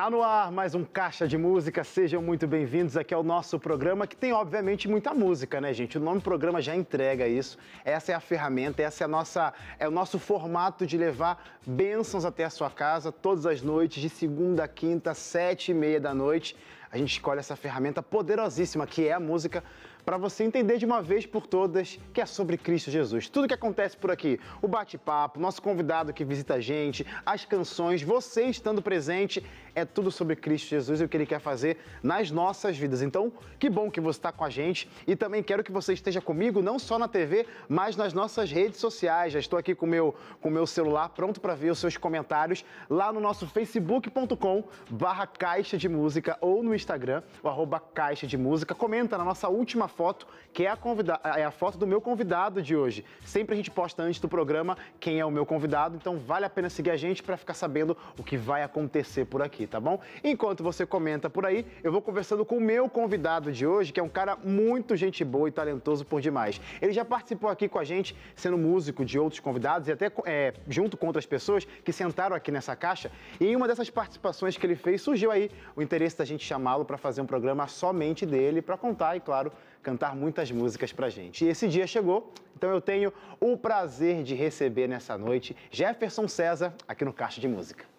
Tá no ar mais um Caixa de Música, sejam muito bem-vindos aqui ao nosso programa, que tem obviamente muita música, né, gente? O nome do programa já entrega isso. Essa é a ferramenta, essa é a nossa, é o nosso formato de levar bênçãos até a sua casa todas as noites, de segunda a quinta, sete e meia da noite. A gente escolhe essa ferramenta poderosíssima que é a música para você entender de uma vez por todas que é sobre Cristo Jesus. Tudo que acontece por aqui, o bate-papo, nosso convidado que visita a gente, as canções, você estando presente, é tudo sobre Cristo Jesus e o que ele quer fazer nas nossas vidas. Então, que bom que você está com a gente e também quero que você esteja comigo, não só na TV, mas nas nossas redes sociais. Já estou aqui com meu, o com meu celular pronto para ver os seus comentários lá no nosso facebook.com barra caixa de música ou no Instagram, o arroba caixa de música. Comenta na nossa última foto, que é a, convida é a foto do meu convidado de hoje. Sempre a gente posta antes do programa quem é o meu convidado, então vale a pena seguir a gente para ficar sabendo o que vai acontecer por aqui, tá bom? Enquanto você comenta por aí, eu vou conversando com o meu convidado de hoje, que é um cara muito gente boa e talentoso por demais. Ele já participou aqui com a gente, sendo músico de outros convidados e até é, junto com outras pessoas que sentaram aqui nessa caixa. E em uma dessas participações que ele fez, surgiu aí o interesse da gente chamá-lo para fazer um programa somente dele, para contar e, claro, cantar muitas músicas pra gente. E esse dia chegou, então eu tenho o prazer de receber nessa noite Jefferson César aqui no Caixa de Música.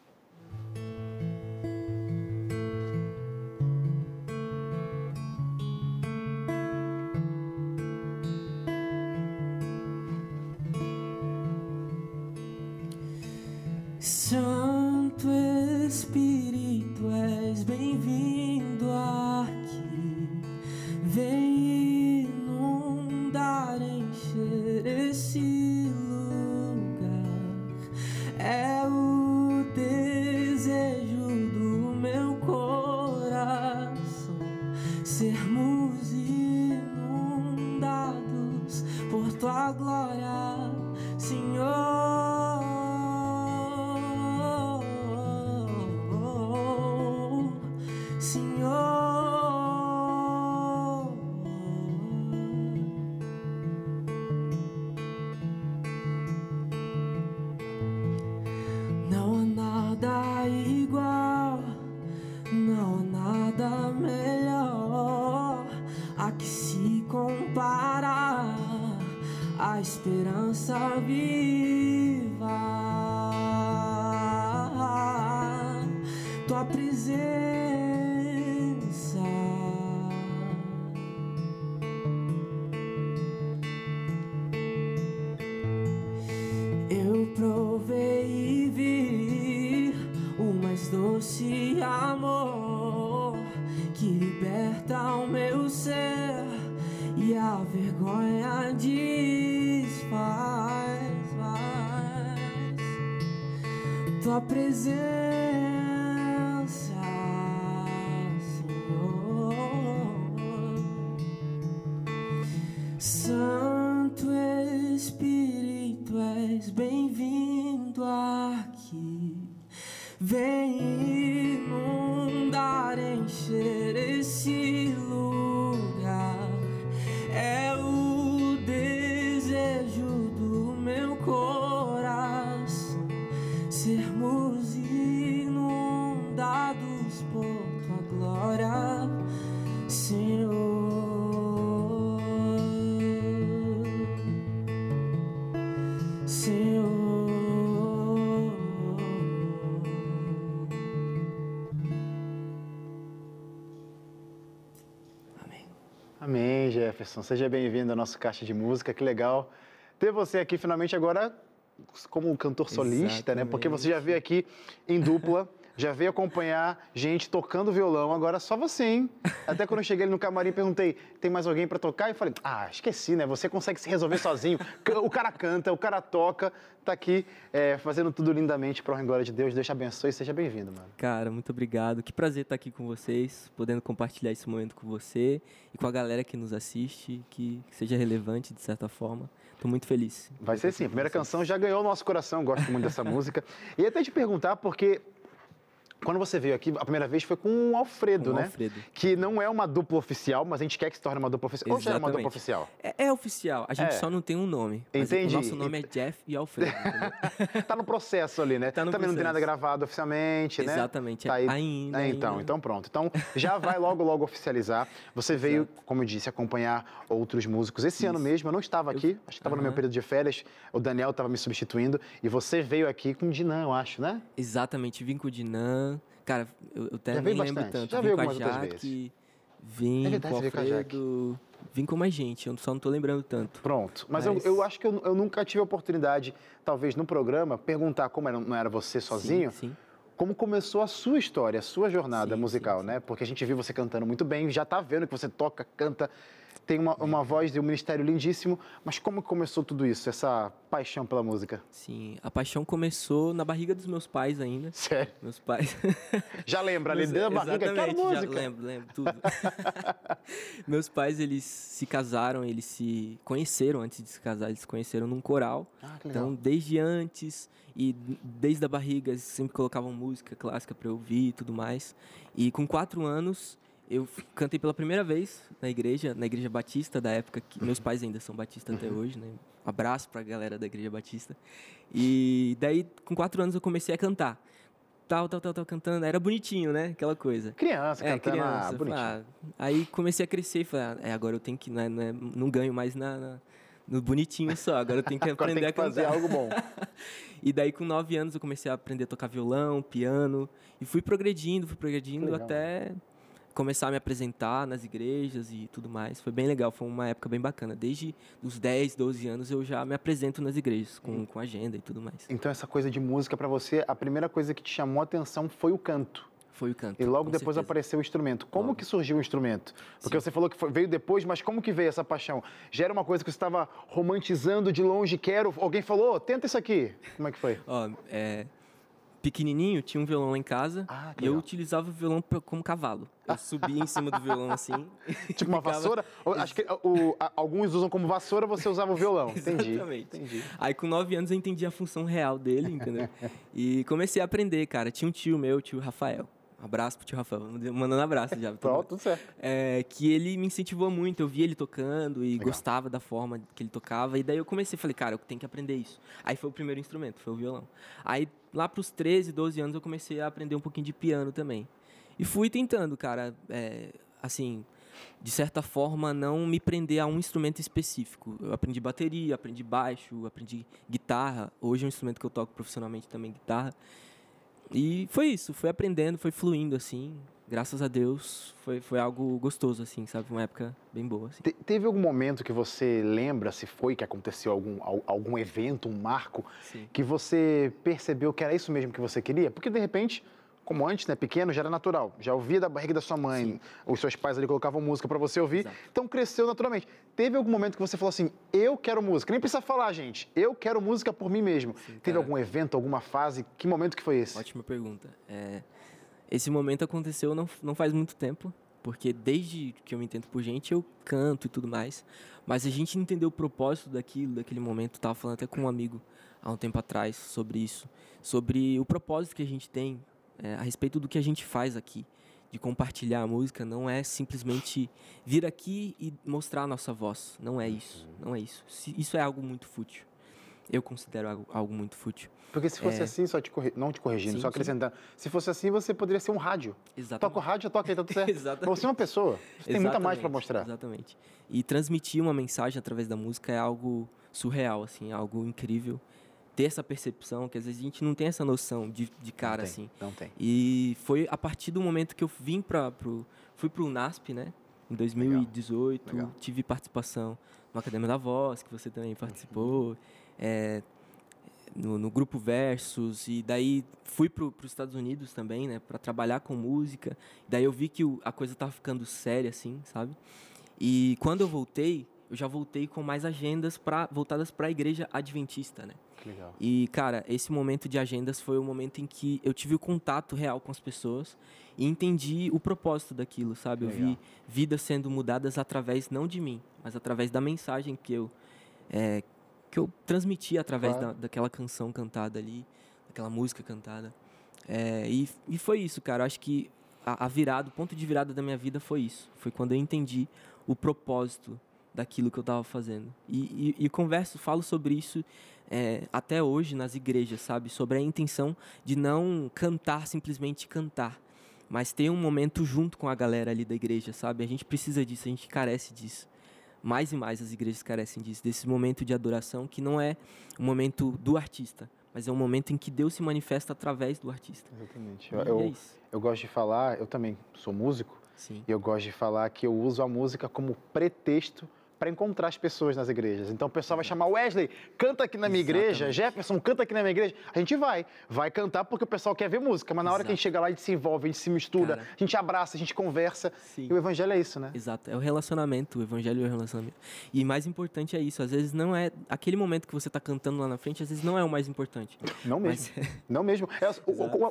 Jefferson. Seja bem-vindo ao nosso Caixa de Música. Que legal ter você aqui finalmente agora como cantor solista, né? Porque você já veio aqui em dupla, já veio acompanhar gente tocando violão, agora só você, hein? Até quando eu cheguei ali no camarim, perguntei, tem mais alguém para tocar? E falei, ah, esqueci, né? Você consegue se resolver sozinho. O cara canta, o cara toca, tá aqui é, fazendo tudo lindamente para a glória de Deus. Deus te abençoe e seja bem-vindo, mano. Cara, muito obrigado. Que prazer estar aqui com vocês, podendo compartilhar esse momento com você e com a galera que nos assiste, que seja relevante de certa forma. Tô muito feliz. Vai ser sim. A primeira canção já ganhou o nosso coração, gosto muito dessa música. E até te perguntar, porque Quando você veio aqui, a primeira vez foi com o Alfredo, Com o né? Alfredo. Que não é uma dupla oficial, mas a gente quer que se torne uma dupla oficial. Ou já era uma dupla oficial? É, é oficial, a gente É. só não tem um nome. Entendi. O nosso nome é Jeff e Alfredo. Tá no processo ali, né? Tá Também não tem nada processo. gravado oficialmente, né? Exatamente, Tá aí. ainda, É, então, ainda. então pronto. Então já vai logo, logo oficializar. Você veio, Exato. como eu disse, acompanhar outros músicos. Esse ano Isso. mesmo, eu não estava Eu- aqui, acho que estava no meu período de férias. O Daniel estava me substituindo. E você veio aqui com o Dinan, eu acho, né? Exatamente, vim com o Dinan. Cara, eu, eu até Já nem lembro bastante, tanto. já vim com a Jaque, vim É verdade, com o. Alfredo, vim com mais gente, eu só não tô lembrando tanto. Pronto. Mas, Mas- Eu, eu acho que eu, eu nunca tive a oportunidade, talvez no programa, perguntar como era, não era você sozinho. Sim, sim. Como começou a sua história, a sua jornada Sim, musical, né? Porque a gente viu você cantando muito bem, já tá vendo que você toca, canta, tem uma, uma voz de um ministério lindíssimo. Mas como começou tudo isso, essa paixão pela música? Sim, a paixão começou na barriga dos meus pais ainda. Sério? Meus pais. Já lembra ali dentro da barriga, quero música. Já lembro, lembro tudo. Meus pais, eles se casaram, eles se conheceram antes de se casar, eles se conheceram num coral. Ah, que legal. Então, desde antes e desde a barriga, eles sempre colocavam música clássica para eu ouvir e tudo mais. E com quatro anos, eu cantei pela primeira vez na igreja, na igreja batista da época que meus pais ainda são batistas até hoje, né? Abraço pra galera da igreja batista. E daí, com quatro anos, eu comecei a cantar. Tal, tal, tal, tal, cantando. Era bonitinho, né? Aquela coisa. Criança, É, cantando, ah, criança. bonitinho. Falei, ah, aí comecei a crescer e falei, ah, é, agora eu tenho que. Não, é- não, ganho mais na, na- no bonitinho só, agora eu tenho que aprender tem que a fazer cantar. algo bom. E daí, com nove anos, eu comecei a aprender a tocar violão, piano. E fui progredindo, fui progredindo até começar a me apresentar nas igrejas e tudo mais. Foi bem legal, foi uma época bem bacana. Desde os 10, 12 anos eu já me apresento nas igrejas, com, com agenda e tudo mais. Então essa coisa de música pra você, a primeira coisa que te chamou a atenção foi o canto. Foi o canto. E logo depois certeza. apareceu o instrumento. Como Logo. que surgiu o instrumento? Porque Sim. você falou que foi- veio depois, mas como que veio essa paixão? Já era uma coisa que você estava romantizando de longe, quero. Alguém falou, "Ô, tenta isso aqui. Como é que foi? Ó, é, pequenininho, tinha um violão lá em casa Ah, e eu utilizava o violão pra- como cavalo. Eu subia em cima do violão assim. Tipo uma ficava- vassoura? Ou- Acho que o- a- alguns usam como vassoura, você usava o violão. Entendi. Exatamente. Entendi. Aí com 9 anos eu entendi a função real dele, entendeu? e comecei a aprender, cara. Tinha um tio meu, tio Rafael. Um abraço pro tio Rafael, mandando abraço já. Pronto, tudo certo. É, que ele me incentivou muito. Eu via ele tocando e Legal. gostava da forma que ele tocava. E daí eu comecei, falei, cara, eu tenho que aprender isso. Aí foi o primeiro instrumento, foi o violão. Aí lá pros 13, 12 anos eu comecei a aprender um pouquinho de piano também. E fui tentando, cara, é, assim, de certa forma, não me prender a um instrumento específico. Eu aprendi bateria, aprendi baixo, aprendi guitarra. Hoje é um instrumento que eu toco profissionalmente também, guitarra. E foi isso, foi aprendendo, foi fluindo, assim. Graças a Deus, foi, foi algo gostoso, assim, sabe? Uma época bem boa, assim. Te- teve algum momento que você lembra, se foi que aconteceu algum, al- algum evento, um marco, Sim. que você percebeu que era isso mesmo que você queria? Porque de repente, como antes, né, pequeno, já era natural. Já ouvia da barriga da sua mãe, os seus pais ali colocavam música para você ouvir, Exato. então cresceu naturalmente. Teve algum momento que você falou assim: "Eu quero música". Nem precisa falar, gente. Eu quero música por mim mesmo. Sim, Teve algum evento, alguma fase? Que momento que foi esse? Ótima pergunta. É, esse momento aconteceu não, não faz muito tempo, porque desde que eu me entendo por gente, eu canto e tudo mais. Mas a gente entendeu o propósito daquilo, daquele momento. Tava falando até com um amigo há um tempo atrás sobre isso, sobre o propósito que a gente tem é, a respeito do que a gente faz aqui, de compartilhar a música. Não é simplesmente vir aqui e mostrar a nossa voz. Não é isso. Não é isso. Isso é algo muito fútil. Eu considero algo, algo muito fútil. Porque se fosse É. assim, só te corri- não te corrigindo, Sim, só sim. acrescentando. Se fosse assim, você poderia ser um rádio. Exatamente. Toca o rádio, toca aí, tá tudo certo. Exatamente. Você é uma pessoa. Você tem muita mais para mostrar. Exatamente. E transmitir uma mensagem através da música é algo surreal, assim, algo incrível. Ter essa percepção, que às vezes a gente não tem essa noção de, de cara, não tem, assim. Não tem. E foi a partir do momento que eu vim para pro fui pro NASP, né? Em 2018, legal. tive participação no Academia da Voz, que você também participou, é, no, no grupo Versus e daí fui para os Estados Unidos também, né, para trabalhar com música. Daí eu vi que o- a coisa tava ficando séria assim, sabe? E quando eu voltei, eu já voltei com mais agendas para voltadas para a igreja adventista, né? Legal. E, cara, esse momento de agendas foi o momento em que eu tive o contato real com as pessoas e entendi o propósito daquilo, sabe? Eu vi Legal. vidas sendo mudadas através, não de mim, mas através da mensagem que eu, é, que eu transmiti através Claro. da, daquela canção cantada ali, daquela música cantada. É, e, e foi isso, cara. Eu acho que a, a virada, o ponto de virada da minha vida foi isso. Foi quando eu entendi o propósito daquilo que eu estava fazendo. E, e, e, converso, falo sobre isso é, até hoje nas igrejas, sabe? Sobre a intenção de não cantar simplesmente cantar, mas ter um momento junto com a galera ali da igreja, sabe? A gente precisa disso, a gente carece disso. Mais e mais as igrejas carecem disso, desse momento de adoração que não é um momento do artista, mas é um momento em que Deus se manifesta através do artista. Exatamente. Eu, eu, é eu gosto de falar, eu também sou músico, Sim. e eu gosto de falar que eu uso a música como pretexto para encontrar as pessoas nas igrejas. Então o pessoal vai chamar Wesley, canta aqui na minha Exatamente. igreja, Jefferson, canta aqui na minha igreja. A gente vai, vai cantar porque o pessoal quer ver música, mas na hora que a gente chega lá, a gente se envolve, a gente se mistura, Cara. a gente abraça, a gente conversa. Sim. E o evangelho é isso, né? Exato, é o relacionamento, o evangelho é o relacionamento. E mais importante é isso, às vezes não é aquele momento que você está cantando lá na frente, às vezes não é o mais importante. Não mesmo. Mas- Não mesmo. É,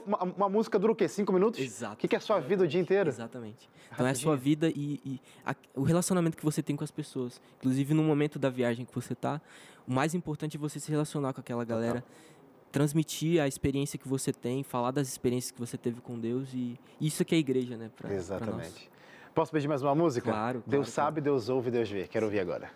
uma, uma- música dura o quê? Cinco minutos? Exato. O que, que é a sua vida o dia inteiro? Exatamente. Então é a sua vida e, e a- o relacionamento que você tem com as pessoas. Inclusive no momento da viagem que você tá, o mais importante é você se relacionar com aquela galera, transmitir a experiência que você tem, falar das experiências que você teve com Deus e isso que é a igreja, né? Pra, pra nós. Exatamente. Posso pedir mais uma música? Claro, Deus claro, sabe, Deus ouve, Deus vê. Quero ouvir agora.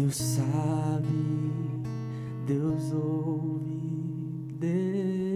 Deus sabe, Deus ouve, Deus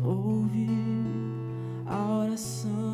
ouve a oração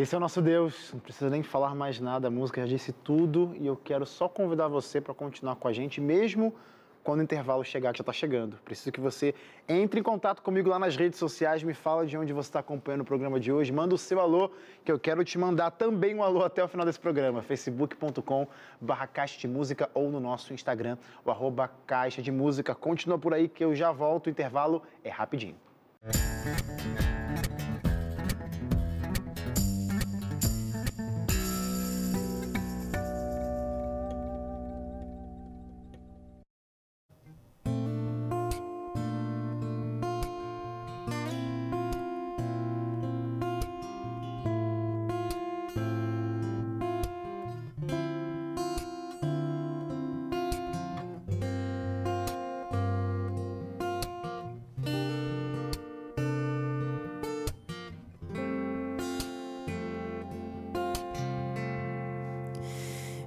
Esse é o nosso Deus, não precisa nem falar mais nada, a música já disse tudo e eu quero só convidar você para continuar com a gente, mesmo quando o intervalo chegar, que já está chegando. Preciso que você entre em contato comigo lá nas redes sociais, me fala de onde você está acompanhando o programa de hoje, manda o seu alô, que eu quero te mandar também um alô até o final desse programa, facebook.com barra Caixa de Música ou no nosso Instagram, o arroba Caixa de Música. Continua por aí que eu já volto, o intervalo é rapidinho.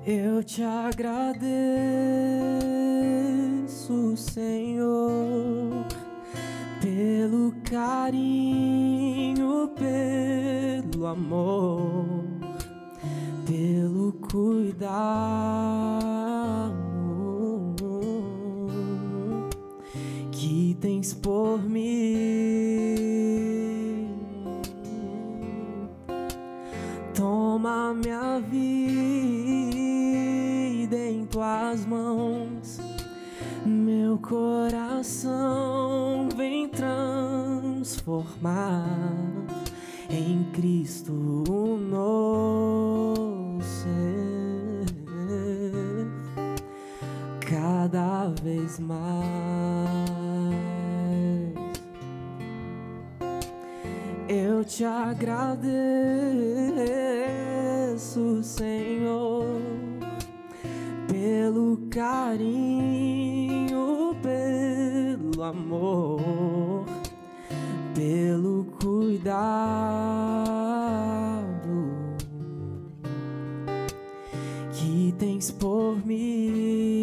Eu te agradeço, Senhor, pelo carinho, pelo amor, pelo cuidado my tens por mim.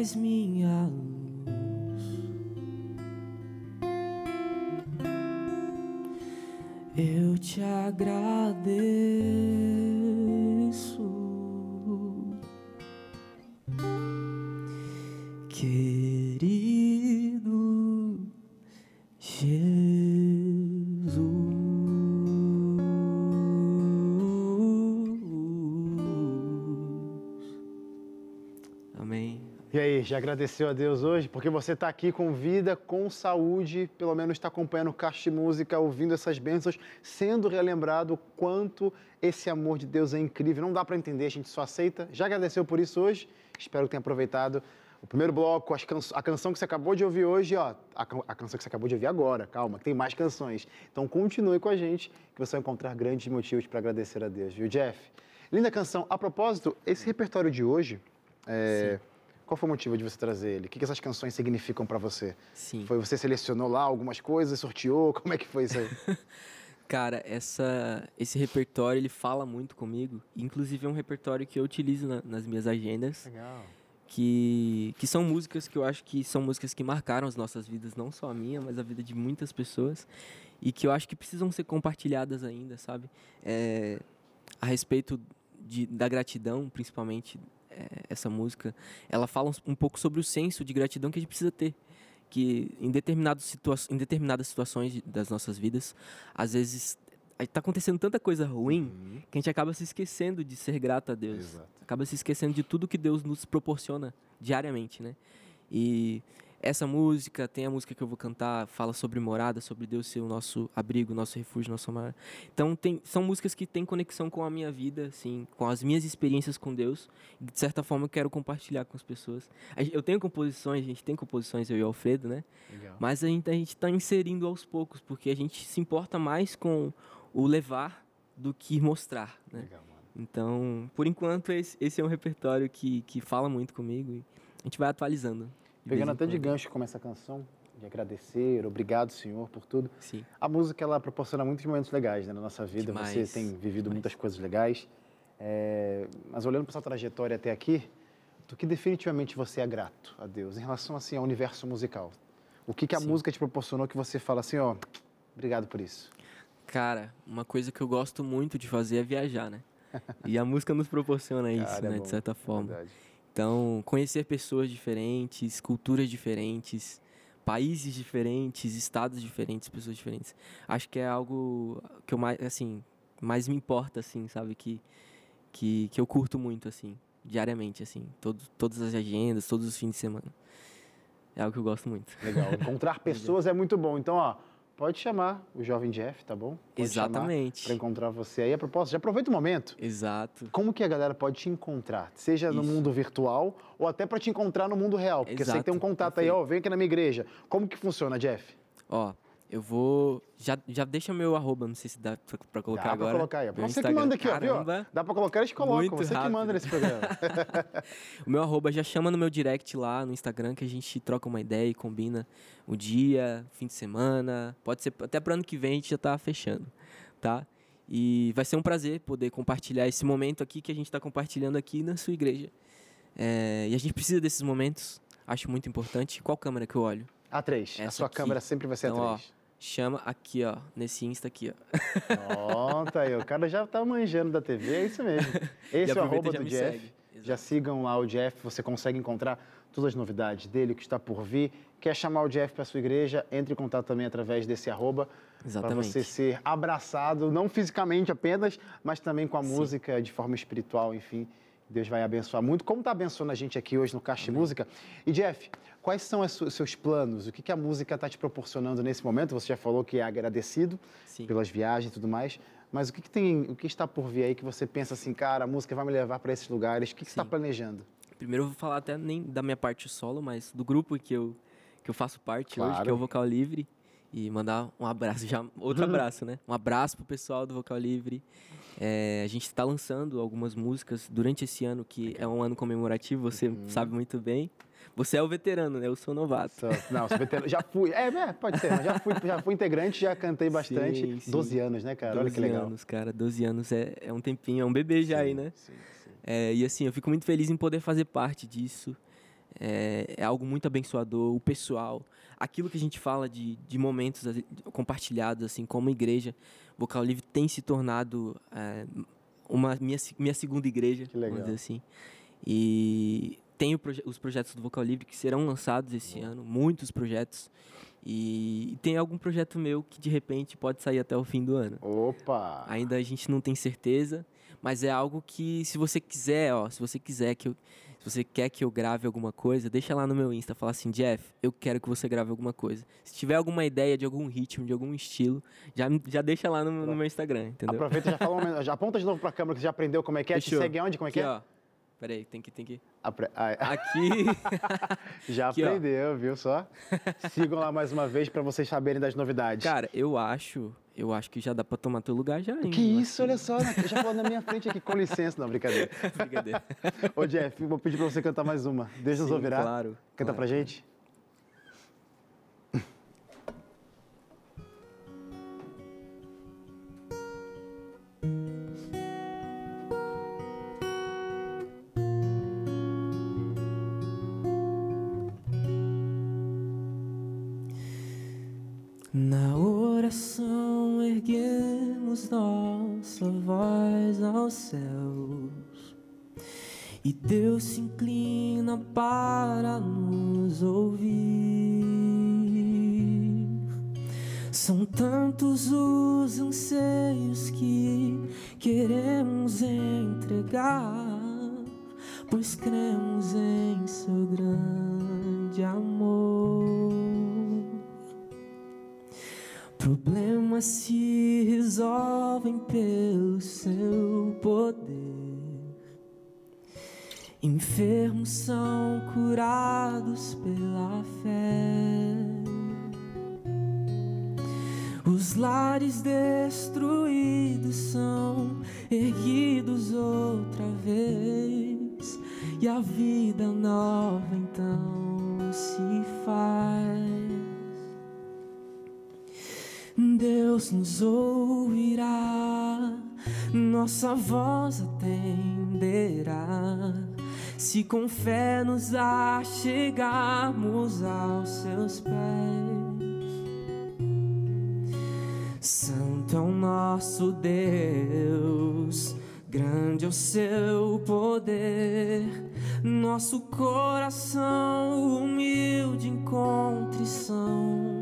És minha luz. Eu te agradeço, Já agradeceu a Deus hoje? Porque você está aqui com vida, com saúde, pelo menos está acompanhando de Música, ouvindo essas bênçãos, sendo relembrado o quanto esse amor de Deus é incrível. Não dá para entender, a gente só aceita. Já agradeceu por isso hoje? Espero que tenha aproveitado O primeiro bloco, can... a canção que você acabou de ouvir hoje, ó, a, can... a canção que você acabou de ouvir agora, calma, que tem mais canções. Então continue com a gente, que você vai encontrar grandes motivos para agradecer a Deus, viu, Jeff? Linda canção. A propósito, esse repertório de hoje, é... qual foi o motivo de você trazer ele? O que, que essas canções significam para você? Sim. Foi você selecionou lá algumas coisas, sorteou? Como é que foi isso aí? Cara, essa, esse repertório ele fala muito comigo. Inclusive é um repertório que eu utilizo na- nas minhas agendas. Legal. que, que são músicas que eu acho que são músicas que marcaram as nossas vidas, não só a minha, mas a vida de muitas pessoas, e que eu acho que precisam ser compartilhadas ainda, sabe? É, a respeito de, da gratidão, principalmente, essa música, ela fala um, pouco sobre o senso de gratidão que a gente precisa ter. Que em, determinados situa em determinadas situações das nossas vidas, às vezes está acontecendo tanta coisa ruim que a gente acaba se esquecendo de ser grato a Deus Exato. acaba se esquecendo de tudo que Deus nos proporciona diariamente, né? E essa música, tem a música que eu vou cantar, fala sobre morada, sobre Deus ser o nosso abrigo, nosso refúgio, nosso amor. Então, tem, são músicas que têm conexão com a minha vida, assim, com as minhas experiências com Deus. E, de certa forma, eu quero compartilhar com as pessoas. Eu tenho composições, a gente tem composições, eu e o Alfredo, né? Legal. Mas a gente a está inserindo aos poucos, porque a gente se importa mais com o levar do que mostrar, né? Legal, mano. Então, por enquanto, esse, esse é um repertório que, que fala muito comigo e a gente vai atualizando. Pegando até de gancho como essa canção, de agradecer, obrigado, Senhor, por tudo. Sim, A música, ela proporciona muitos momentos legais né, na nossa vida. Demais, Você tem vivido demais. muitas coisas legais. É, mas olhando para sua trajetória até aqui, do que definitivamente você é grato a Deus em relação assim ao universo musical? O que, que a Sim. música te proporcionou que você fala assim, ó, obrigado por isso? Cara, uma coisa que eu gosto muito de fazer é viajar, né? E a música nos proporciona isso, Cara, é né? bom, De certa é forma. verdade. Então, conhecer pessoas diferentes, culturas diferentes, países diferentes, estados diferentes, pessoas diferentes. Acho que é algo que eu mais, assim, mais me importa, assim, sabe? Que, que, que eu curto muito, assim, diariamente, assim. Todo, todas as agendas, todos os fins de semana. É algo que eu gosto muito. Legal. Encontrar pessoas é muito bom. Então, ó, pode chamar o jovem Jeff, tá bom? Pode Exatamente. Para encontrar você aí. A propósito, já aproveita o momento. Exato. Como que a galera pode te encontrar? Seja no Isso. mundo virtual ou até para te encontrar no mundo real. Porque você tem um Exato, contato aí, ó, vem aqui na minha igreja. Como que funciona, Jeff? Ó, eu vou. Já, já deixa meu arroba, não sei se dá pra, pra colocar Dá agora. pra colocar aí. Você que Instagram. manda aqui, ó, viu? Caramba. Dá pra colocar, eles colocam. Muito você que rápido. manda nesse programa. O meu arroba já chama no meu direct lá no Instagram que a gente troca uma ideia e combina o dia, fim de semana. Pode ser até pro ano que vem a gente já tá fechando, tá? E vai ser um prazer poder compartilhar esse momento aqui que a gente está compartilhando aqui na sua igreja. É, e a gente precisa desses momentos, acho muito importante. Qual câmera que eu olho? A3. a Essa sua aqui. câmera sempre vai ser Então, ó, A3. Chama aqui, ó, nesse Insta aqui, ó. Pronto aí. O cara já tá manjando da TV, é isso mesmo. Esse é o arroba do Jeff. segue. Já sigam lá o Jeff, você consegue encontrar todas as novidades dele, o que está por vir. Quer chamar o Jeff para sua igreja? Entre em contato também através desse arroba para você ser abraçado, não fisicamente apenas, mas também com a Sim. música, de forma espiritual, enfim. Deus vai abençoar muito, como está abençoando a gente aqui hoje no Caixa de Música. E Jeff, quais são os seus planos? O que, que a música está te proporcionando nesse momento? Você já falou que é agradecido Sim. pelas viagens e tudo mais, mas o que, que tem, o que está por vir aí que você pensa assim, cara, a música vai me levar para esses lugares? O que, que você está planejando? Primeiro eu vou falar até nem da minha parte solo, mas do grupo que eu, que eu faço parte hoje, que é Claro. o Vocal Livre. E mandar um abraço, já outro abraço, né? Um abraço pro pessoal do Vocal Livre. É, a gente está lançando algumas músicas durante esse ano, que é um ano comemorativo, você Uhum. sabe muito bem. Você é o veterano, né? Eu sou novato. Só- Não, sou veterano, já fui. É, é, pode ser. mas Já fui, já fui integrante, já cantei bastante. Sim, sim. 12 anos, né, cara? Olha 12 que legal. anos, cara. 12 anos é, é um tempinho, é um bebê já aí, Sim, né? Sim, sim. É, e assim, eu fico muito feliz em poder fazer parte disso. É, é algo muito abençoador. O pessoal, aquilo que a gente fala de, de momentos assim, compartilhados, assim, como igreja, Vocal Livre tem se tornado é, uma minha, minha segunda igreja, Que legal. vamos dizer assim. E tem proje- os projetos do Vocal Livre que serão lançados esse ano, muitos projetos. E, e tem algum projeto meu que de repente pode sair até o fim do ano. Opa! Ainda a gente não tem certeza, mas é algo que se você quiser, ó, se você quiser que eu, se você quer que eu grave alguma coisa, deixa lá no meu Insta, fala assim, Jeff, eu quero que você grave alguma coisa. Se tiver alguma ideia de algum ritmo, de algum estilo, já, já deixa lá no, no meu Instagram, entendeu? Aproveita e já fala um momento, já aponta de novo pra câmera que você já aprendeu como é que é. Te Fechou. segue onde? Como é que é? ó, Peraí, tem que, tem que. Apre- Aqui. Já Aqui, ó. aprendeu, viu só? Sigam lá mais uma vez para vocês saberem das novidades. Cara, eu acho. Eu acho que já dá pra tomar teu lugar já, hein? que isso, olha só, né? já falou na minha frente aqui, com licença, não, brincadeira. Brincadeira. Ô Jeff, vou pedir pra você cantar mais uma. Nos Sim, ouvirá. claro, Canta claro. pra gente. Aos céus e Deus se inclina para nos ouvir. São tantos os anseios que queremos entregar, pois cremos em seu grande amor. Problemas se resolvem pelo seu poder. Enfermos são curados pela fé. Os lares destruídos são erguidos outra vez, e a vida nova então se faz. Deus nos ouvirá, nossa voz atenderá. Se com fé nos achegarmos aos seus pés, Santo é o nosso Deus, grande é o seu poder. Nosso coração humilde em contrição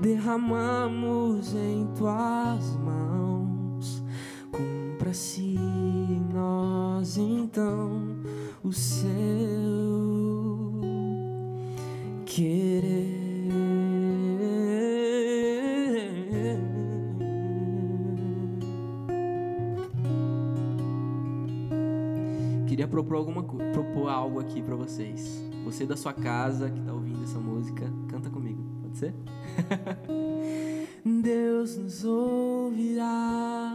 derramamos em tuas mãos. Cumpra-se em nós então o seu querer. Queria propor, alguma, propor algo aqui pra vocês. Você da sua casa que tá ouvindo essa música, canta comigo. Pode ser? Deus nos ouvirá,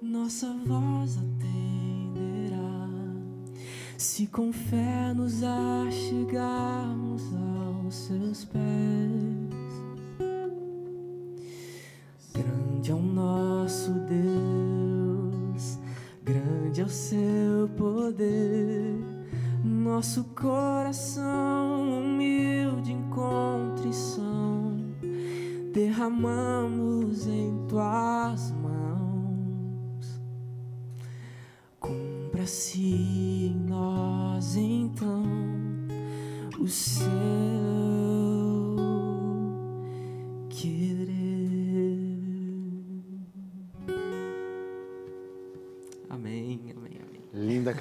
nossa voz atenderá. Se com fé nos achegarmos aos seus pés,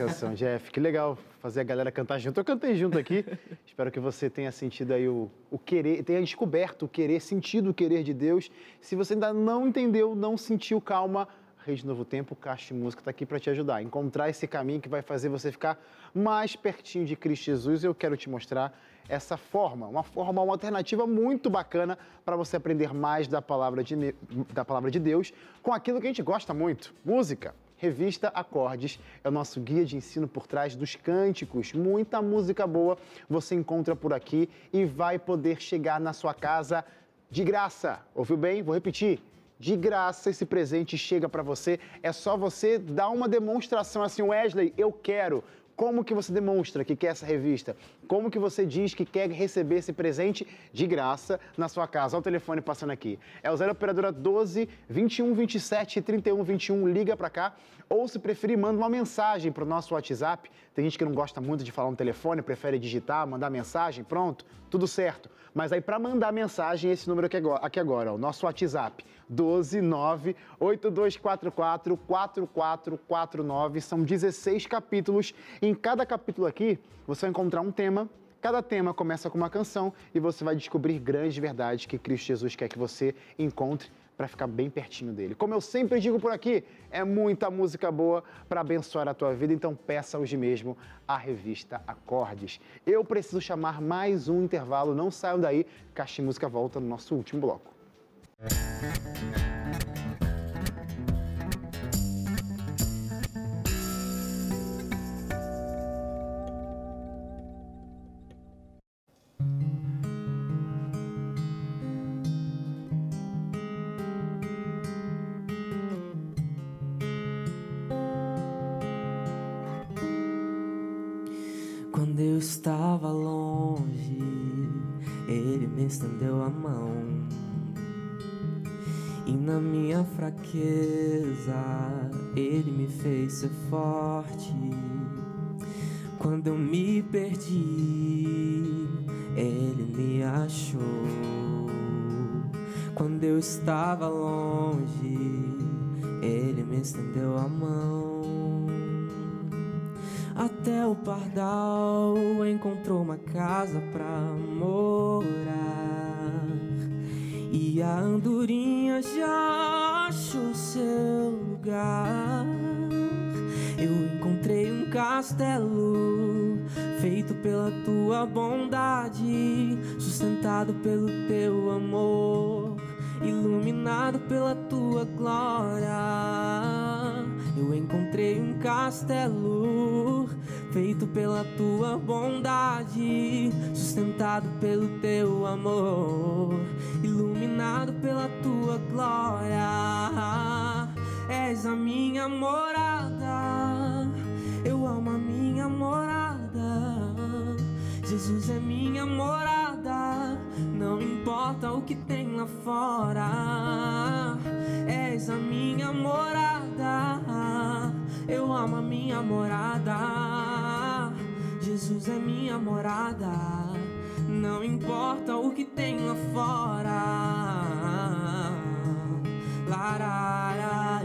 canção, Jeff. Que legal fazer a galera cantar junto. Eu cantei junto aqui. Espero que você tenha sentido aí o, o querer, tenha descoberto o querer, sentido o querer de Deus. Se você ainda não entendeu, não sentiu, calma. Rede Novo Tempo, Caixa de Música está aqui para te ajudar a encontrar esse caminho que vai fazer você ficar mais pertinho de Cristo Jesus. Eu quero te mostrar essa forma, uma forma, uma alternativa muito bacana para você aprender mais da palavra, de, da palavra de Deus com aquilo que a gente gosta muito, música. Revista Acordes é o nosso guia de ensino por trás dos cânticos. Muita música boa você encontra por aqui e vai poder chegar na sua casa de graça. Ouviu bem? Vou repetir. De graça esse presente chega para você. É só você dar uma demonstração assim, Wesley, eu quero. Como que você demonstra que quer essa revista? Como que você diz que quer receber esse presente de graça na sua casa? Olha o telefone passando aqui. É o 0 operadora 12 21 27 31 21. Liga para cá. Ou se preferir, manda uma mensagem para o nosso WhatsApp. Tem gente que não gosta muito de falar no telefone, prefere digitar, mandar mensagem. Pronto, tudo certo. Mas aí para mandar mensagem, esse número aqui agora, aqui agora ó, o nosso WhatsApp. 129 8244 4449. São 16 capítulos. Em cada capítulo aqui, você vai encontrar um tema. Cada tema começa com uma canção e você vai descobrir grandes verdades que Cristo Jesus quer que você encontre para ficar bem pertinho dele. Como eu sempre digo por aqui, é muita música boa para abençoar a tua vida, então peça hoje mesmo a revista Acordes. Eu preciso chamar mais um intervalo, não saiam daí, Caixa Música volta no nosso último bloco. Estendeu a mão. E na minha fraqueza, Ele me fez ser forte. Quando eu me perdi, Ele me achou. Quando eu estava longe, Ele me estendeu a mão. Até o pardal encontrou uma casa pra morar. E a andorinha já achou seu lugar. Eu encontrei um castelo feito pela tua bondade, sustentado pelo teu amor, iluminado pela tua glória. Eu encontrei um castelo feito pela tua bondade, sustentado pelo teu amor, iluminado pela tua glória. És a minha morada, eu amo a minha morada. Jesus é minha morada, não importa o que tem lá fora. És a minha morada, eu amo a minha morada. Jesus é minha morada. Não importa o que tem lá fora. Larara,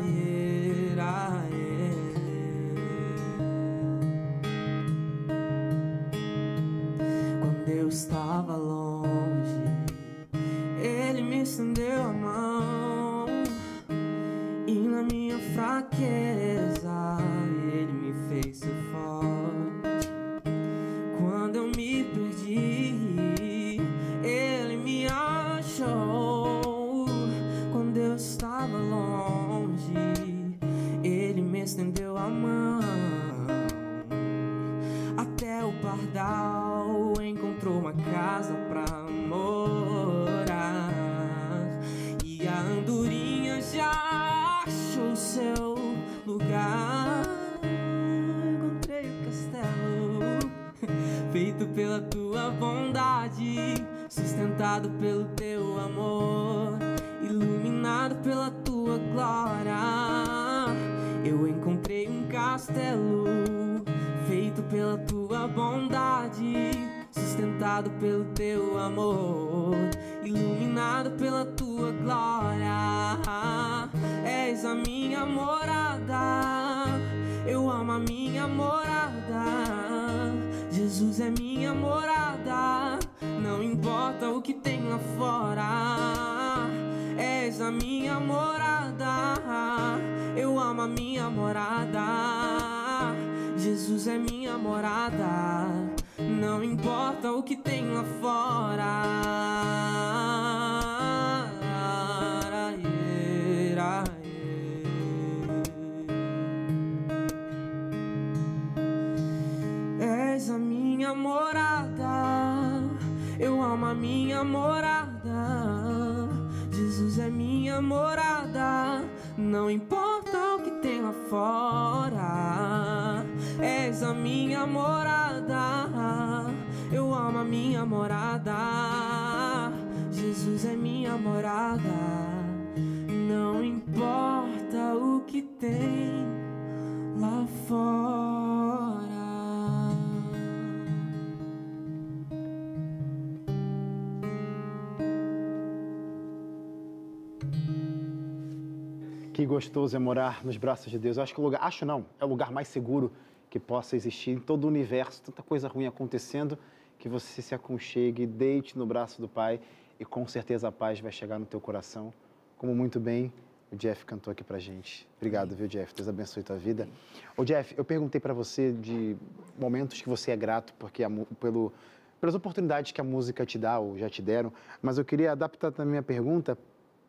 Gostoso é morar nos braços de Deus. Eu acho que o lugar, acho não, é o lugar mais seguro que possa existir em todo o universo. Tanta coisa ruim acontecendo que você se aconchegue, deite no braço do Pai e com certeza a paz vai chegar no teu coração como muito bem o Jeff cantou aqui pra gente. Obrigado, viu, Jeff? Deus abençoe tua vida. Ô, Jeff, eu perguntei para você de momentos que você é grato porque a, pelo, pelas oportunidades que a música te dá ou já te deram, mas eu queria adaptar também a minha pergunta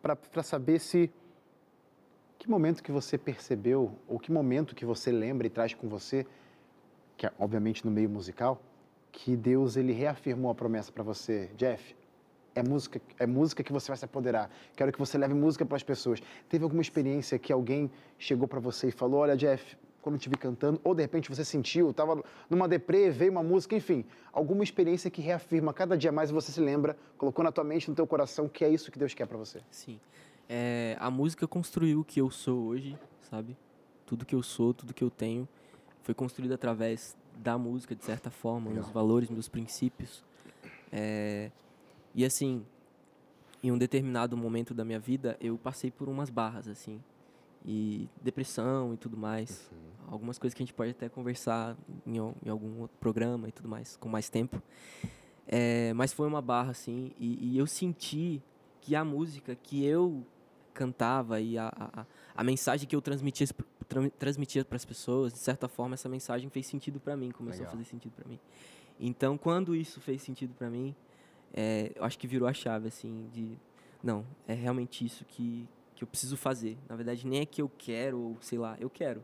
para saber se que momento que você percebeu ou que momento que você lembra e traz com você, que é obviamente no meio musical, que Deus ele reafirmou a promessa para você, Jeff, é música, é música que você vai se apoderar. Quero que você leve música para as pessoas. Teve alguma experiência que alguém chegou para você e falou: Olha, Jeff, quando eu te vi cantando, ou de repente você sentiu, estava numa deprê, veio uma música, enfim, alguma experiência que reafirma cada dia mais você se lembra, colocou na tua mente, no teu coração, que é isso que Deus quer para você. Sim. É, a música construiu o que eu sou hoje, sabe? Tudo que eu sou, tudo que eu tenho, foi construído através da música, de certa forma, Legal. meus valores, meus princípios. É, e assim, em um determinado momento da minha vida, eu passei por umas barras, assim. E depressão e tudo mais. Uhum. Algumas coisas que a gente pode até conversar em, em algum outro programa e tudo mais, com mais tempo. É, mas foi uma barra, assim. E, e, eu senti que a música que eu cantava e a, a, a mensagem que eu transmitia transmitia para as pessoas, de certa forma, essa mensagem fez sentido para mim, começou Legal. a fazer sentido para mim. Então, quando isso fez sentido para mim, é, eu acho que virou a chave, assim, de... Não, é realmente isso que, que eu preciso fazer. Na verdade, nem é que eu quero, ou sei lá, eu quero.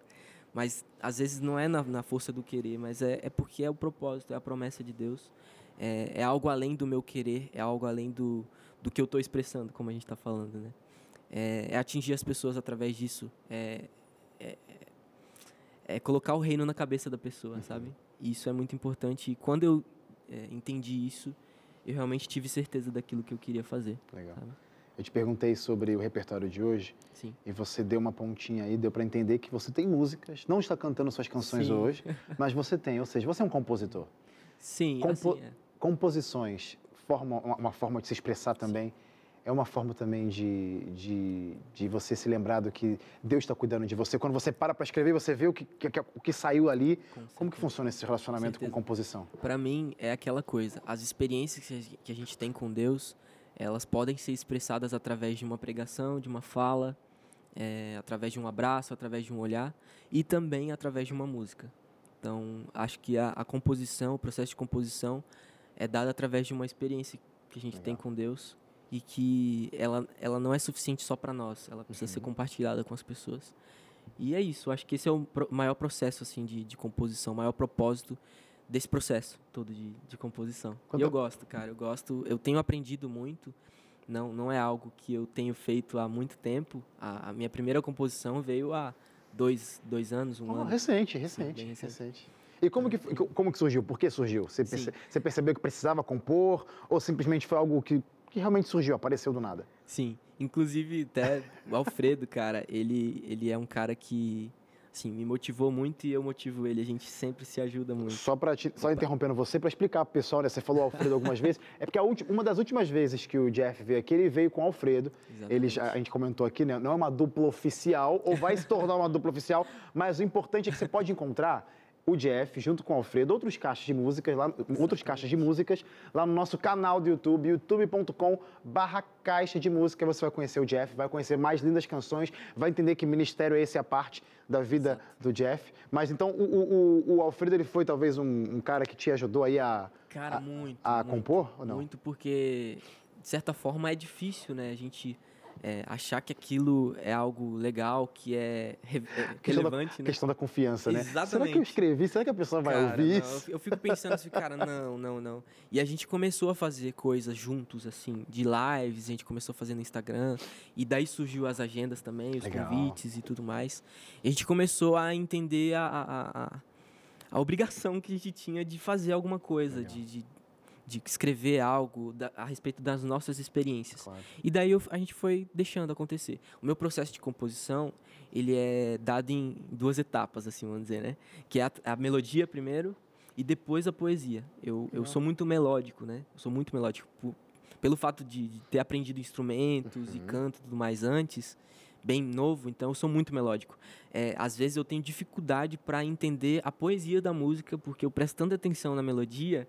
Mas, às vezes, não é na, na força do querer, mas é, é porque é o propósito, é a promessa de Deus. É, é algo além do meu querer, é algo além do, do que eu estou expressando, como a gente está falando, né? É, é, atingir as pessoas através disso. É, é, é, colocar o reino na cabeça da pessoa, uhum. sabe? E isso é muito importante. E quando eu é, entendi isso, eu realmente tive certeza daquilo que eu queria fazer. Legal. Sabe? Eu te perguntei sobre o repertório de hoje. Sim. E você deu uma pontinha aí, deu para entender que você tem músicas. Não está cantando suas canções Sim. hoje, mas você tem. Ou seja, você é um compositor. Sim, Compo assim, é. Composições, forma, uma, uma, forma de se expressar também. Sim é uma forma também de, de, de você se lembrar do que Deus está cuidando de você. Quando você para para escrever, você vê o que, que, o que saiu ali. Como que funciona esse relacionamento com, com composição? Para mim, é aquela coisa. As experiências que a gente tem com Deus, elas podem ser expressadas através de uma pregação, de uma fala, é, através de um abraço, através de um olhar e também através de uma música. Então, acho que a, a composição, o processo de composição é dado através de uma experiência que a gente Legal. tem com Deus e que ela, ela não é suficiente só para nós, ela precisa uhum. ser compartilhada com as pessoas. E é isso, acho que esse é o maior processo assim de, de composição, o maior propósito desse processo todo de, de composição. Quanto... E eu gosto, cara, eu gosto, eu tenho aprendido muito, não, não é algo que eu tenho feito há muito tempo, a, a minha primeira composição veio há dois, dois anos, um oh, ano. Recente, recente, Sim, recente. recente. E como que, como que surgiu? Por que surgiu? Você, perce, você percebeu que precisava compor ou simplesmente foi algo que que realmente surgiu, apareceu do nada. Sim, inclusive até o Alfredo, cara, ele, ele é um cara que assim, me motivou muito e eu motivo ele. A gente sempre se ajuda muito. Só para só interrompendo você para explicar pro pessoal, né? Você falou Alfredo algumas vezes. É porque última, uma das últimas vezes que o Jeff veio aqui, ele veio com o Alfredo. Ele a gente comentou aqui, né? Não é uma dupla oficial ou vai se tornar uma dupla oficial, mas o importante é que você pode encontrar o Jeff, junto com o Alfredo, outros caixas de músicas, lá, outros caixas de músicas, lá no nosso canal do YouTube, youtube.com barra caixa de música. Você vai conhecer o Jeff, vai conhecer mais lindas canções, vai entender que ministério é esse a parte da vida Exato. do Jeff. Mas então o, o, o, Alfredo ele foi talvez um, um, cara que te ajudou aí a, cara, a, muito, a muito, compor ou não? Muito porque, de certa forma, é difícil, né? A gente é, achar que aquilo é algo legal, que é, re é relevante. Da, né? Questão da confiança, né? Exatamente. Será que eu escrevi? Será que a pessoa vai cara, ouvir não, isso? Eu fico pensando assim, cara, não, não, não. E a gente começou a fazer coisas juntos, assim, de lives, a gente começou a fazer no Instagram, e daí surgiu as agendas também, os legal. convites e tudo mais. E a gente começou a entender a, a, a, a obrigação que a gente tinha de fazer alguma coisa, de, de de escrever algo da, a respeito das nossas experiências. Claro. E daí eu, a gente foi deixando acontecer. O meu processo de composição, ele é dado em duas etapas, assim, vamos dizer, né? Que é a, a melodia primeiro e depois a poesia. Eu, eu sou muito melódico, né? Eu sou muito melódico. Por, pelo fato de, de, ter aprendido instrumentos uhum. e canto e tudo mais antes, bem novo, então eu sou muito melódico. É, às vezes eu tenho dificuldade para entender a poesia da música, porque eu presto tanta atenção na melodia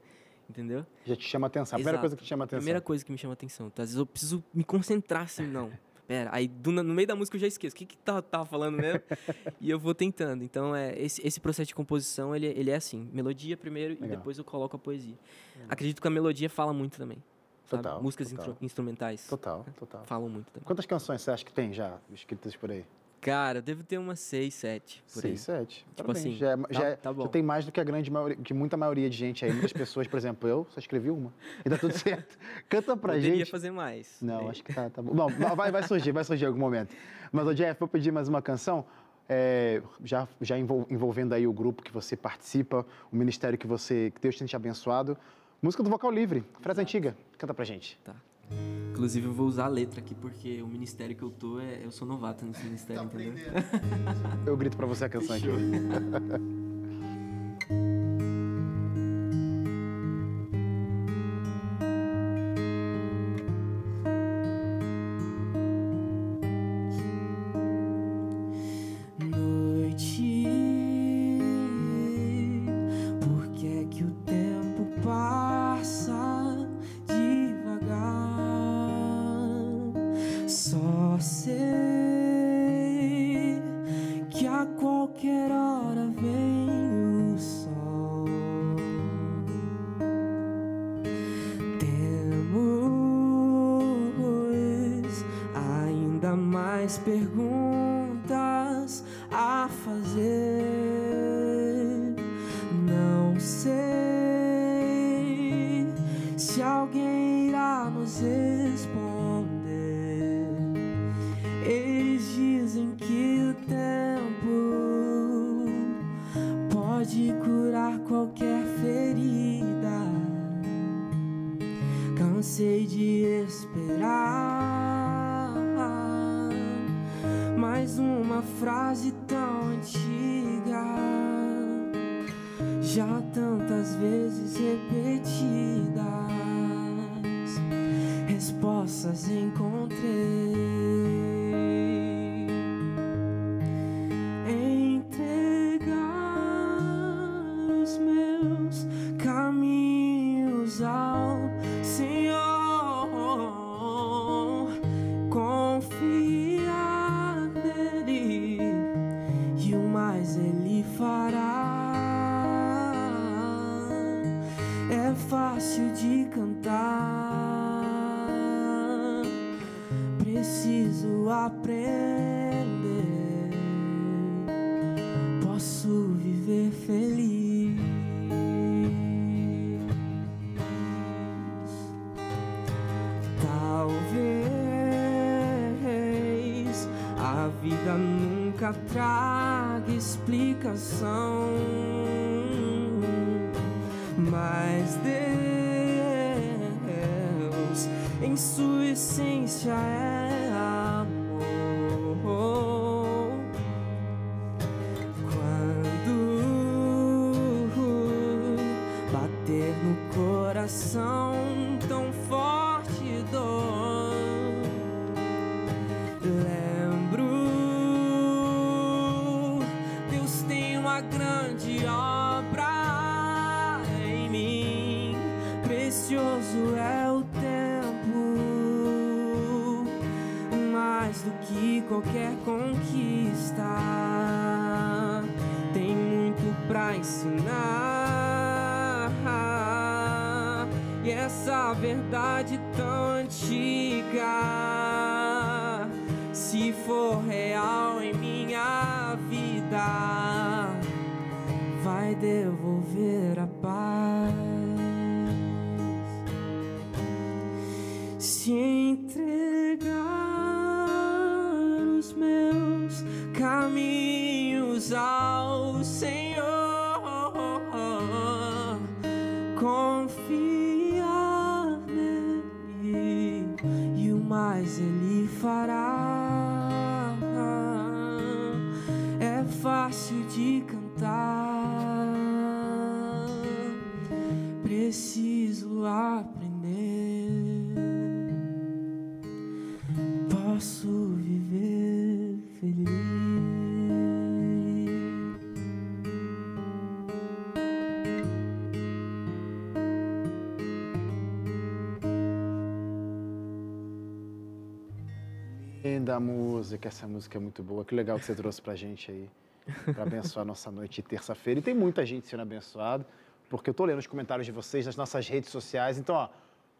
entendeu? Já te chama atenção. A primeira coisa que te chama atenção. Primeira coisa que me chama atenção. Então, às vezes eu preciso me concentrar assim, não. pera. Aí do, no meio da música eu já esqueço. O que que tava, tava falando mesmo? e eu vou tentando. Então, é, esse, esse processo de composição, ele, ele é assim. Melodia primeiro Legal. e depois eu coloco a poesia. Acredito que a melodia fala muito também. sabe? Total, Músicas total. instru- instrumentais Total, total. falam muito também. Quantas canções você acha que tem já escritas por aí? Cara, eu devo ter umas seis, sete. Por Seis, sete. Tipo Parabéns. assim, já, é- tá- já, é- tá bom. já tem mais do que a grande maioria, que muita maioria de gente aí. Muitas pessoas, por exemplo, eu só escrevi uma. E tá tudo certo. Canta pra gente. fazer mais. Não, É, acho que tá, tá bom. Não, não, vai, vai surgir, vai surgir em algum momento. Mas, ô Jeff, vou pedir mais uma canção. é, já já envol- envolvendo aí o grupo que você participa, o ministério que você, que Deus tem te abençoado. Música do Vocal Livre, frase antiga. Canta pra gente. Tá. Inclusive, eu vou usar a letra aqui porque o ministério que eu tô, é, eu sou novato nesse ministério, entendeu? Eu grito pra você a canção aqui. mais uma frase tão antiga, já tantas vezes repetidas. Respostas encontrei. Precioso é o tempo, mais do que qualquer conquista. Tem muito pra ensinar. E essa verdade tão antiga, se for real em minha vida, vai devolver música, essa música é muito boa. Que legal que você trouxe pra gente aí, para abençoar nossa noite de terça-feira. E tem muita gente sendo abençoada, porque eu tô lendo os comentários de vocês nas nossas redes sociais. Então, ó,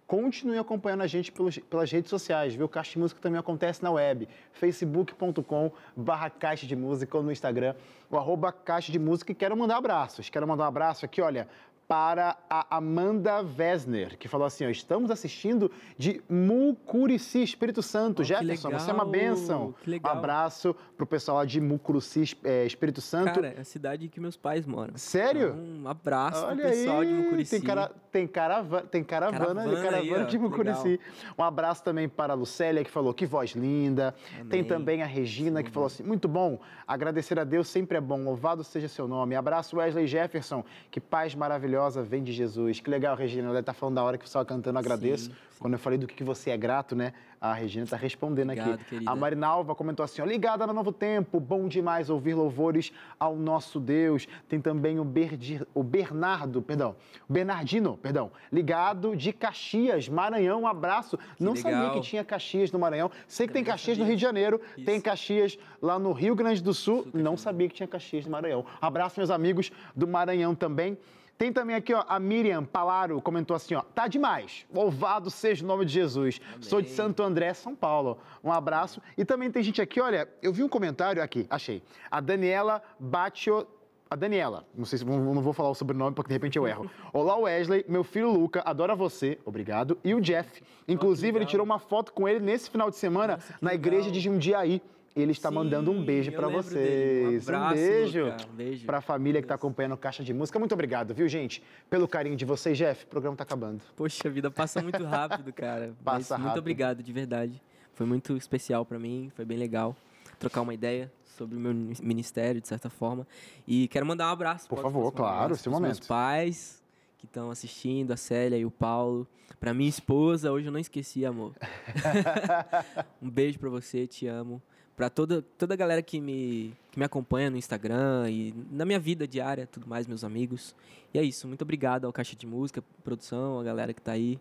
continue acompanhando a gente pelos, pelas redes sociais, viu? Caixa de Música também acontece na web, facebook.com barra Caixa de Música ou no Instagram, o arroba Caixa de Música. E quero mandar abraços. Quero mandar um abraço aqui, olha, para a Amanda Wesner, que falou assim: ó, estamos assistindo de Mucurici, Espírito Santo. Oh, Jefferson, você é uma bênção. Que legal. Um abraço pro pessoal lá de Mucurici, é, Espírito Santo. Cara, é a cidade que meus pais moram. Sério? Então, um abraço Olha pro pessoal aí, de Mucurici. Tem, cara, tem, caravana, tem caravana, Caravana caravana aí, ó, de Mucurici. Um abraço também para a Lucélia, que falou que voz linda. Tem Amém. também a Regina, que falou assim: muito bom, agradecer a Deus sempre é bom, louvado seja seu nome. Abraço Wesley Jefferson, que paz maravilhosa vem de Jesus. Que legal, Regina. Ela está falando da hora que você estava cantando, agradeço. Sim, sim. Quando eu falei do que que você é grato, né? A Regina está respondendo Obrigado, aqui. querida. A Marinalva comentou assim: ó, ligada no novo tempo, bom demais ouvir louvores ao nosso Deus. Tem também o, Berdi- o Bernardo, perdão, o Bernardino, perdão, ligado de Caxias, Maranhão. Um abraço. Não sabia legal. que tinha Caxias no Maranhão. Sei que tem não Caxias no sabia. Rio de Janeiro, tem Isso. Caxias lá no Rio Grande do Sul. Não sabia que tinha Caxias no Maranhão. Abraço, meus amigos do Maranhão também. Tem também aqui, ó, a Miriam Palaro comentou assim, ó, tá demais. Louvado seja o nome de Jesus. Sou de Amém. Santo André, São Paulo. Um abraço. E também tem gente aqui, olha, eu vi um comentário aqui, achei. A Daniela Batio a Daniela, não sei se não vou falar o sobrenome porque de repente eu erro. Olá Wesley, meu filho Luca, adora você, obrigado. E o Jeff, inclusive ele legal. tirou uma foto com ele nesse final de semana Nossa, na legal. igreja de Jundiaí. Ele está Sim, mandando um beijo para vocês. Um abraço, beijo. Um beijo. para a família que está acompanhando Caixa de Música. Muito obrigado, viu, gente? Pelo carinho de vocês, Jeff. O programa está acabando. Poxa, a vida passa muito rápido, cara. Mas Passa muito rápido. obrigado, de verdade. Foi muito especial pra mim, foi bem legal trocar uma ideia sobre o meu ministério, de certa forma. E quero mandar um abraço. Por favor, claro, pros momento. meus pais que estão assistindo, a Célia e o Paulo. Pra minha esposa, hoje eu não esqueci, amor. um beijo pra você, te amo. Pra toda, toda a galera que me, que me acompanha no Instagram e na minha vida diária, tudo mais, meus amigos. E é isso, muito obrigado ao Caixa de Música, produção, a galera que tá aí.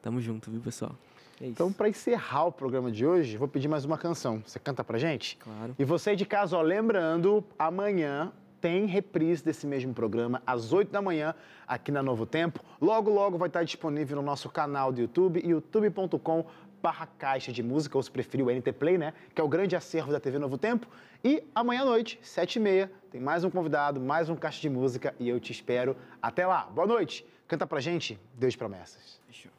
Tamo junto, viu, pessoal? É. Então, para encerrar o programa de hoje, vou pedir mais uma canção. Você canta pra gente? Claro. E você de casa, ó, lembrando, amanhã tem reprise desse mesmo programa, às 8 da manhã, aqui na Novo Tempo. Logo, logo vai estar disponível no nosso canal do YouTube, youtube.com barra caixa de música, ou se preferir o NT Play, né? Que é o grande acervo da TV Novo Tempo. E amanhã à noite, 7h30, tem mais um convidado, mais um caixa de música e eu te espero. Até lá. Boa noite. Canta pra gente, Deus de Promessas. Fechou.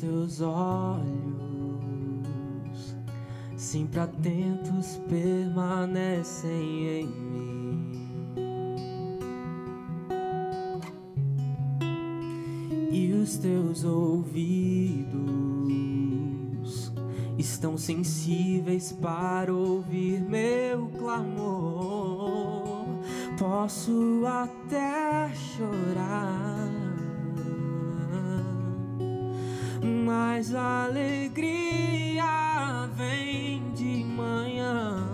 Teus olhos, sempre atentos, permanecem em mim. E os teus ouvidos estão sensíveis para ouvir meu clamor. Posso até chorar, mas a alegria vem de manhã.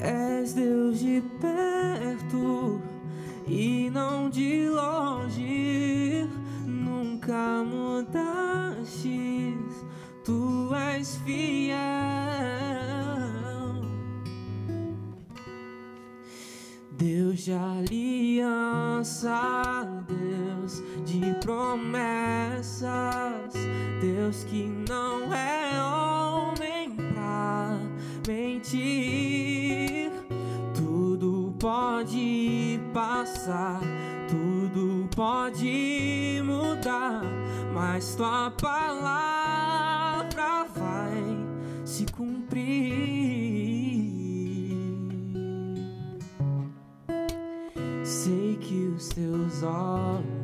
És Deus de perto e não de longe. Nunca mudastes, tu és fiel. Deus de aliança, de promessas, Deus que não é homem pra mentir. Tudo pode passar, tudo pode mudar, mas tua palavra vai se cumprir. Sei que os teus olhos,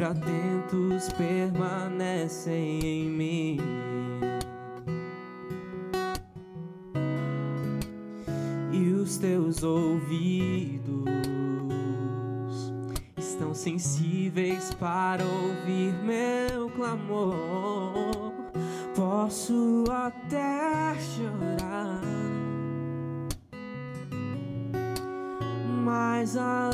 sempre atentos, permanecem em mim. E os teus ouvidos tão sensíveis para ouvir meu clamor. Posso até chorar, mas a